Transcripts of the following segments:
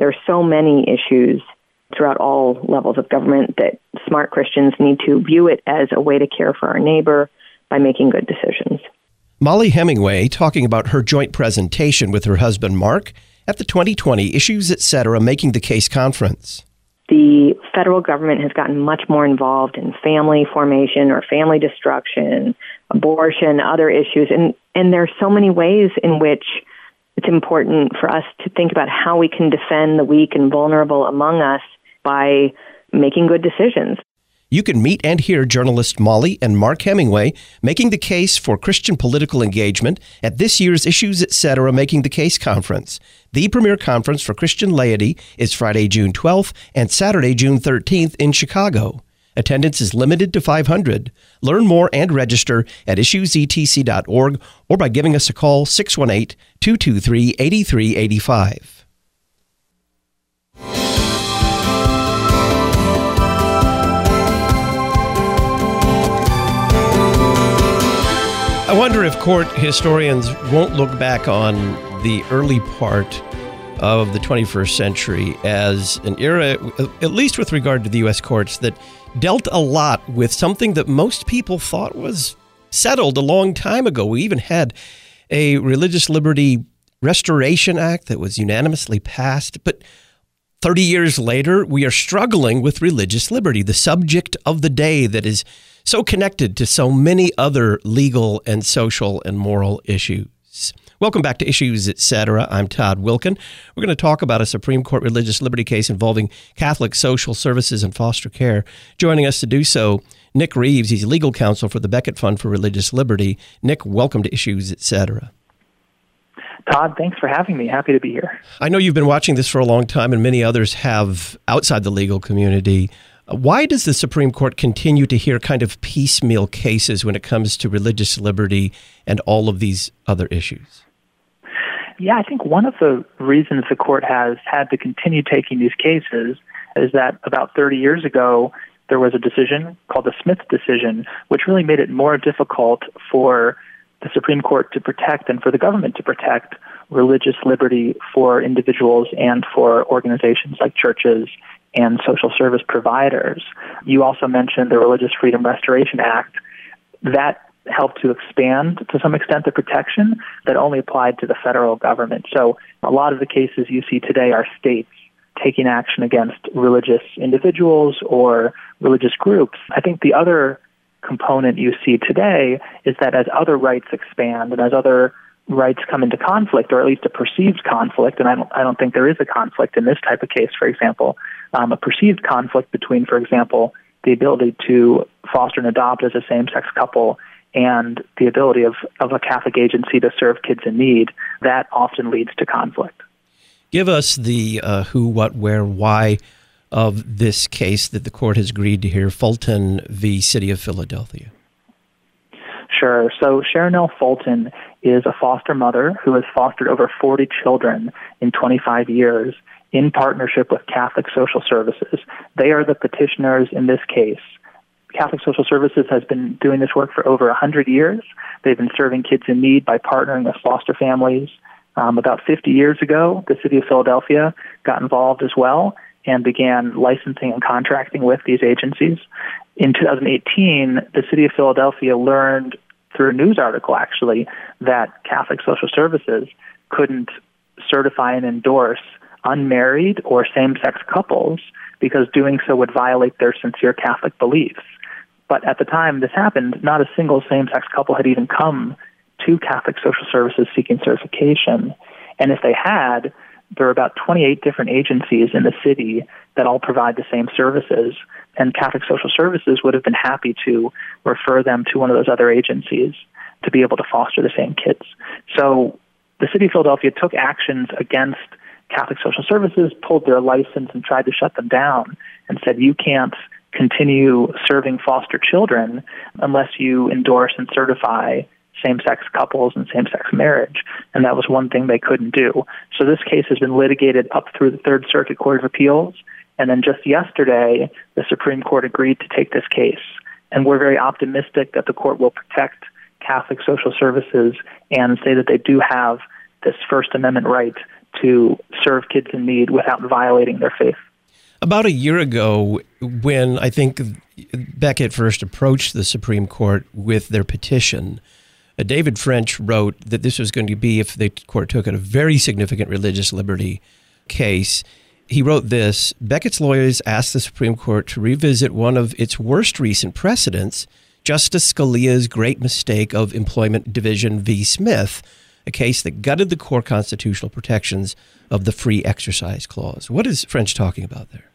There are so many issues throughout all levels of government that smart Christians need to view it as a way to care for our neighbor by making good decisions. Mollie Hemingway talking about her joint presentation with her husband Mark at the 2020 Issues Etc. Making the Case conference. The federal government has gotten much more involved in family formation or family destruction, abortion, other issues, and, and there are so many ways in which it's important for us to think about how we can defend the weak and vulnerable among us by making good decisions. You can meet and hear journalist Mollie and Mark Hemingway making the case for Christian political engagement at this year's Issues Etc. Making the Case conference. The premier conference for Christian laity is Friday, June 12th and Saturday, June 13th in Chicago. Attendance is limited to 500. Learn more and register at issuesetc.org or by giving us a call 618 223 8385. I wonder if court historians won't look back on the early part of the 21st century as an era, at least with regard to the U.S. courts, that dealt a lot with something that most people thought was settled a long time ago. We even had a Religious Liberty Restoration Act that was unanimously passed, but 30 years later, we are struggling with religious liberty, the subject of the day that is so connected to so many other legal and social and moral issues. Welcome back to Issues Etc. I'm Todd Wilkin. We're going to talk about a Supreme Court religious liberty case involving Catholic social services and foster care. Joining us to do so, Nick Reaves. He's legal counsel for the Becket Fund for Religious Liberty. Nick, welcome to Issues Etc. Todd, thanks for having me. Happy to be here. I know you've been watching this for a long time, and many others have outside the legal community. Why does the Supreme Court continue to hear kind of piecemeal cases when it comes to religious liberty and all of these other issues? Yeah, I think one of the reasons the court has had to continue taking these cases is that about 30 years ago, there was a decision called the Smith decision, which really made it more difficult for the Supreme Court to protect and for the government to protect religious liberty for individuals and for organizations like churches and social service providers. You also mentioned the Religious Freedom Restoration Act. That helped to expand to some extent the protection that only applied to the federal government. So a lot of the cases you see today are states taking action against religious individuals or religious groups. I think the other component you see today is that as other rights expand and as other rights come into conflict, or at least a perceived conflict, and I don't, I don't think there is a conflict in this type of case, for example, um, a perceived conflict between, for example, the ability to foster and adopt as a same-sex couple and the ability of, of a Catholic agency to serve kids in need, that often leads to conflict. Give us the uh, who, what, where, why of this case that the court has agreed to hear, Fulton v. City of Philadelphia. Sure. So Sharonell Fulton is a foster mother who has fostered over 40 children in 25 years in partnership with Catholic Social Services. They are the petitioners in this case. Catholic Social Services has been doing this work for over 100 years. They've been serving kids in need by partnering with foster families. Um, about 50 years ago, the city of Philadelphia got involved as well and began licensing and contracting with these agencies. In 2018, the city of Philadelphia learned through a news article actually that Catholic Social Services couldn't certify and endorse unmarried or same-sex couples because doing so would violate their sincere Catholic beliefs. But at the time this happened, not a single same-sex couple had even come to Catholic Social Services seeking certification. And if they had, there are about 28 different agencies in the city that all provide the same services, and Catholic Social Services would have been happy to refer them to one of those other agencies to be able to foster the same kids. So the city of Philadelphia took actions against Catholic Social Services, pulled their license and tried to shut them down and said, you can't continue serving foster children unless you endorse and certify same-sex couples and same-sex marriage, and that was one thing they couldn't do. So this case has been litigated up through the Third Circuit Court of Appeals, and then just yesterday, the Supreme Court agreed to take this case. And we're very optimistic that the court will protect Catholic social services and say that they do have this First Amendment right to serve kids in need without violating their faith. About a year ago, when I think Becket first approached the Supreme Court with their petition, uh, David French wrote that this was going to be, if the court took it, a very significant religious liberty case. He wrote this Becket's lawyers asked the Supreme Court to revisit one of its worst recent precedents, Justice Scalia's great mistake of Employment Division v. Smith, a case that gutted the core constitutional protections of the Free Exercise Clause. What is French talking about there?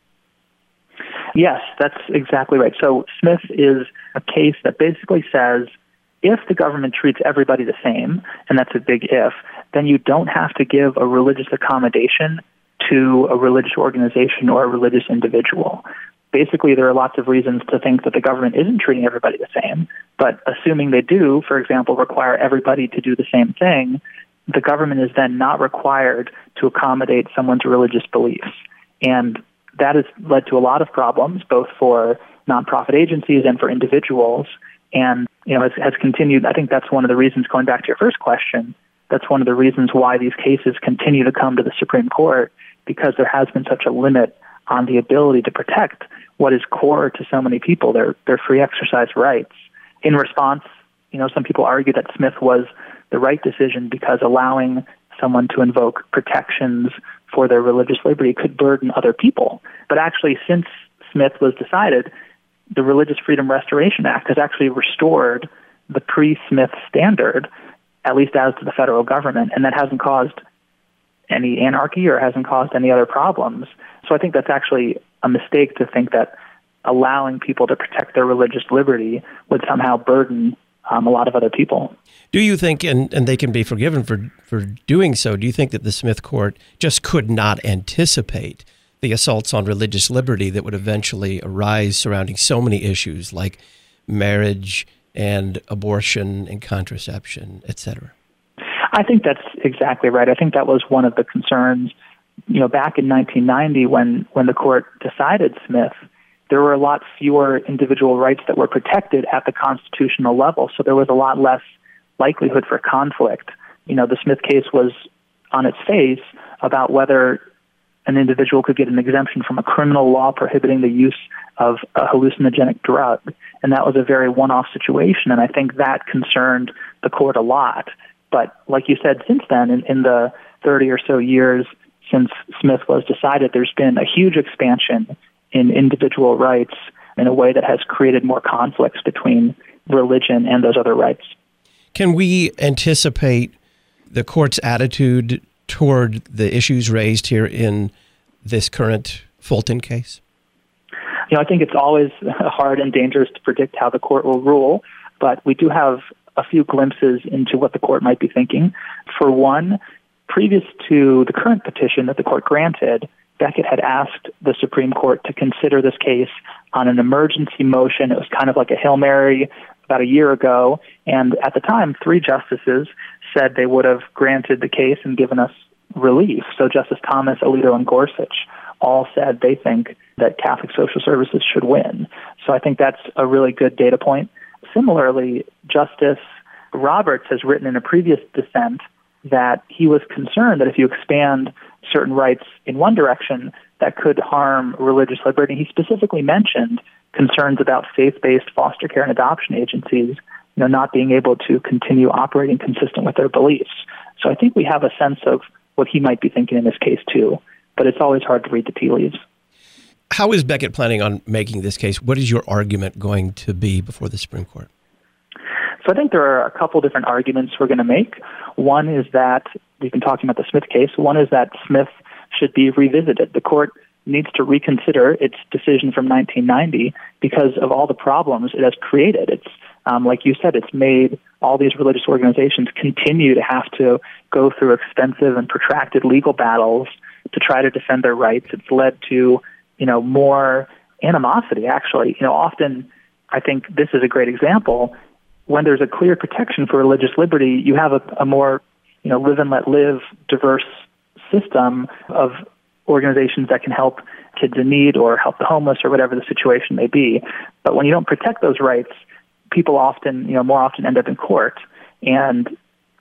Yes, that's exactly right. So Smith is a case that basically says if the government treats everybody the same, and that's a big if, then you don't have to give a religious accommodation to a religious organization or a religious individual. Basically, there are lots of reasons to think that the government isn't treating everybody the same, but assuming they do, for example, require everybody to do the same thing, the government is then not required to accommodate someone's religious beliefs. And that has led to a lot of problems, both for nonprofit agencies and for individuals. And, you know, has, has continued. I think that's one of the reasons, going back to your first question, that's one of the reasons why these cases continue to come to the Supreme Court, because there has been such a limit on the ability to protect what is core to so many people, their, their free exercise rights. In response, you know, some people argue that Smith was the right decision because allowing someone to invoke protections for their religious liberty could burden other people. But actually, since Smith was decided, the Religious Freedom Restoration Act has actually restored the pre Smith standard, at least as to the federal government, and that hasn't caused any anarchy or hasn't caused any other problems. So I think that's actually a mistake to think that allowing people to protect their religious liberty would somehow burden um, a lot of other people. Do you think, and, and they can be forgiven for, for doing so, do you think that the Smith court just could not anticipate the assaults on religious liberty that would eventually arise surrounding so many issues like marriage and abortion and contraception, et cetera? I think that's exactly right. I think that was one of the concerns, you know, back in 1990 when, when the court decided Smith there were a lot fewer individual rights that were protected at the constitutional level, so there was a lot less likelihood for conflict. You know, the Smith case was on its face about whether an individual could get an exemption from a criminal law prohibiting the use of a hallucinogenic drug. And that was a very one off situation. And I think that concerned the court a lot. But like you said, since then, in, in the 30 or so years since Smith was decided, there's been a huge expansion in individual rights in a way that has created more conflicts between religion and those other rights. Can we anticipate the court's attitude toward the issues raised here in this current Fulton case? You know, I think it's always hard and dangerous to predict how the court will rule, but we do have a few glimpses into what the court might be thinking. For one, previous to the current petition that the court granted, Becket had asked the Supreme Court to consider this case on an emergency motion. It was kind of like a Hail Mary about a year ago. And at the time, three justices said they would have granted the case and given us relief. So Justice Thomas, Alito, and Gorsuch all said they think that Catholic social services should win. So I think that's a really good data point. Similarly, Justice Roberts has written in a previous dissent that he was concerned that if you expand certain rights in one direction, that could harm religious liberty. He specifically mentioned concerns about faith-based foster care and adoption agencies, you know, not being able to continue operating consistent with their beliefs. So I think we have a sense of what he might be thinking in this case too, but it's always hard to read the tea leaves. How is Becket planning on making this case? What is your argument going to be before the Supreme Court? So I think there are a couple different arguments we're going to make. One is that we've been talking about the Smith case. One is that Smith should be revisited. The court needs to reconsider its decision from 1990 because of all the problems it has created. It's um, like you said, it's made all these religious organizations continue to have to go through expensive and protracted legal battles to try to defend their rights. It's led to, you know, more animosity. Actually, you know, often I think this is a great example when there's a clear protection for religious liberty, you have a, a more, you know, live and let live, diverse system of organizations that can help kids in need or help the homeless or whatever the situation may be. But when you don't protect those rights, people often, you know, more often end up in court. And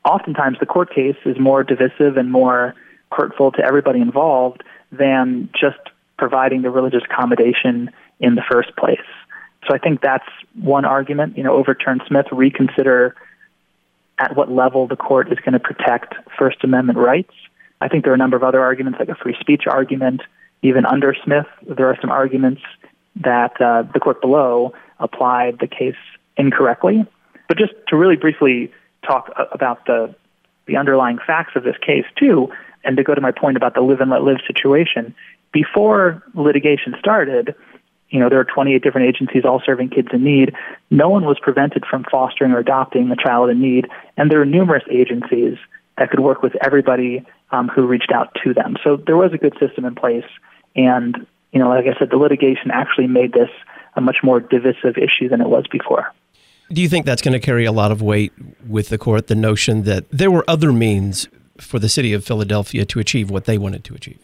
oftentimes the court case is more divisive and more hurtful to everybody involved than just providing the religious accommodation in the first place. So I think that's one argument. You know, overturn Smith, reconsider at what level the court is going to protect First Amendment rights. I think there are a number of other arguments, like a free speech argument. Even under Smith, there are some arguments that uh, the court below applied the case incorrectly. But just to really briefly talk about the the underlying facts of this case too, and to go to my point about the live and let live situation, before litigation started, you know, there are 28 different agencies all serving kids in need. No one was prevented from fostering or adopting a child in need, and there are numerous agencies that could work with everybody um, who reached out to them. So there was a good system in place, and you know, like I said, the litigation actually made this a much more divisive issue than it was before. Do you think that's going to carry a lot of weight with the court? The notion that there were other means for the city of Philadelphia to achieve what they wanted to achieve.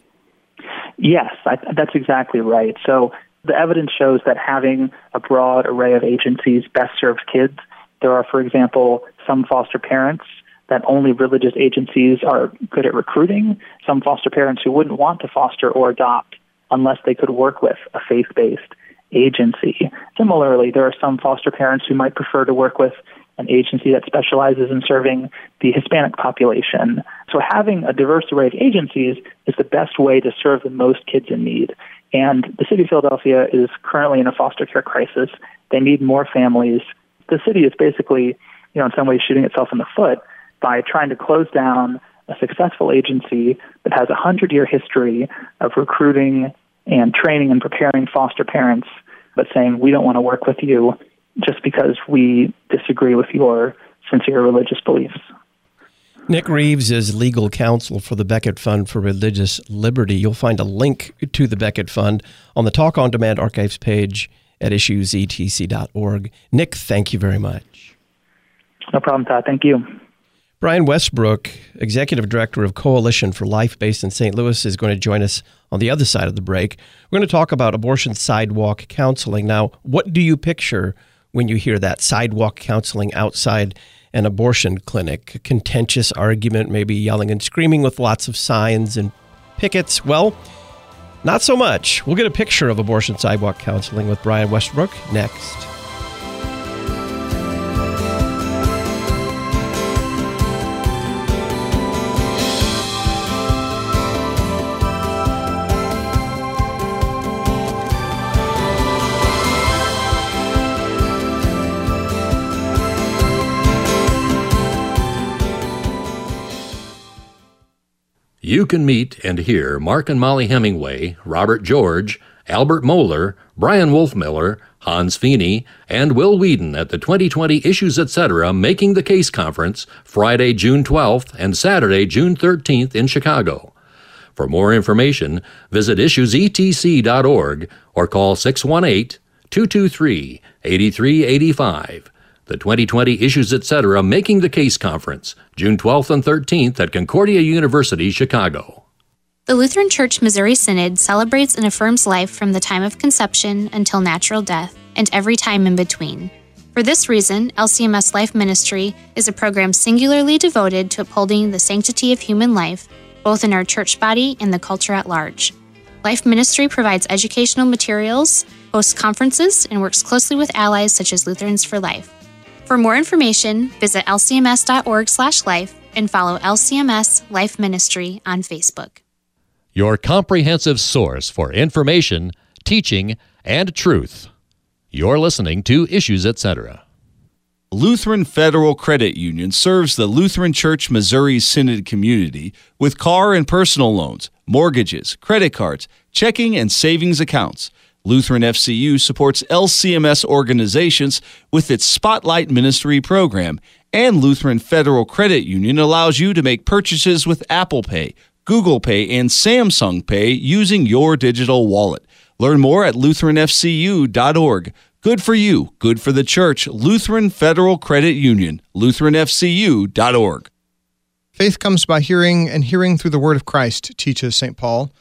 Yes, I, that's exactly right. So the evidence shows that having a broad array of agencies best serves kids. There are, for example, some foster parents that only religious agencies are good at recruiting, some foster parents who wouldn't want to foster or adopt unless they could work with a faith-based agency. Similarly, there are some foster parents who might prefer to work with an agency that specializes in serving the Hispanic population. So having a diverse array of agencies is the best way to serve the most kids in need. And the city of Philadelphia is currently in a foster care crisis. They need more families. The city is basically, you know, in some ways shooting itself in the foot by trying to close down a successful agency that has a hundred year history of recruiting and training and preparing foster parents, but saying we don't want to work with you just because we disagree with your sincere religious beliefs. Nick Reaves is legal counsel for the Becket Fund for Religious Liberty. You'll find a link to the Becket Fund on the Talk on Demand archives page at issuesetc.org. Nick, thank you very much. No problem, Todd. Thank you. Brian Westbrook, Executive Director of Coalition for Life based in St. Louis, is going to join us on the other side of the break. We're going to talk about abortion sidewalk counseling. Now, what do you picture when you hear that sidewalk counseling outside an abortion clinic? A contentious argument, maybe yelling and screaming with lots of signs and pickets. Well, not so much. We'll get a picture of abortion sidewalk counseling with Brian Westbrook next. You can meet and hear Mark and Mollie Hemingway, Robert George, Albert Mohler, Bryan Wolfmueller, Hans Fiene, and Will Weedon at the 2020 Issues Etc. Making the Case Conference Friday, June 12th and Saturday, June 13th in Chicago. For more information, visit issuesetc.org or call 618 223 8385. The 2020 Issues Etc. Making the Case Conference, June 12th and 13th at Concordia University, Chicago. The Lutheran Church Missouri Synod celebrates and affirms life from the time of conception until natural death and every time in between. For this reason, LCMS Life Ministry is a program singularly devoted to upholding the sanctity of human life, both in our church body and the culture at large. Life Ministry provides educational materials, hosts conferences, and works closely with allies such as Lutherans for Life. For more information, visit lcms.org/life and follow LCMS Life Ministry on Facebook. Your comprehensive source for information, teaching, and truth. You're listening to Issues Etc. Lutheran Federal Credit Union serves the Lutheran Church Missouri Synod community with car and personal loans, mortgages, credit cards, checking and savings accounts. Lutheran FCU supports LCMS organizations with its Spotlight Ministry program, and Lutheran Federal Credit Union allows you to make purchases with Apple Pay, Google Pay, and Samsung Pay using your digital wallet. Learn more at LutheranFCU.org. Good for you, good for the church. Lutheran Federal Credit Union, LutheranFCU.org. Faith comes by hearing, and hearing through the word of Christ, teaches St. Paul.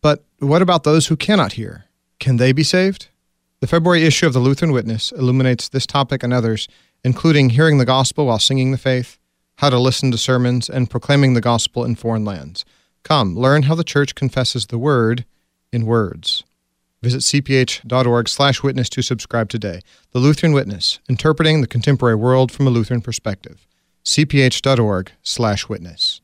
But what about those who cannot hear? Can they be saved? The February issue of the Lutheran Witness illuminates this topic and others, including hearing the gospel while singing the faith, how to listen to sermons, and proclaiming the gospel in foreign lands. Come, learn how the church confesses the word in words. Visit cph.org slash witness to subscribe today. The Lutheran Witness, interpreting the contemporary world from a Lutheran perspective. cph.org slash witness.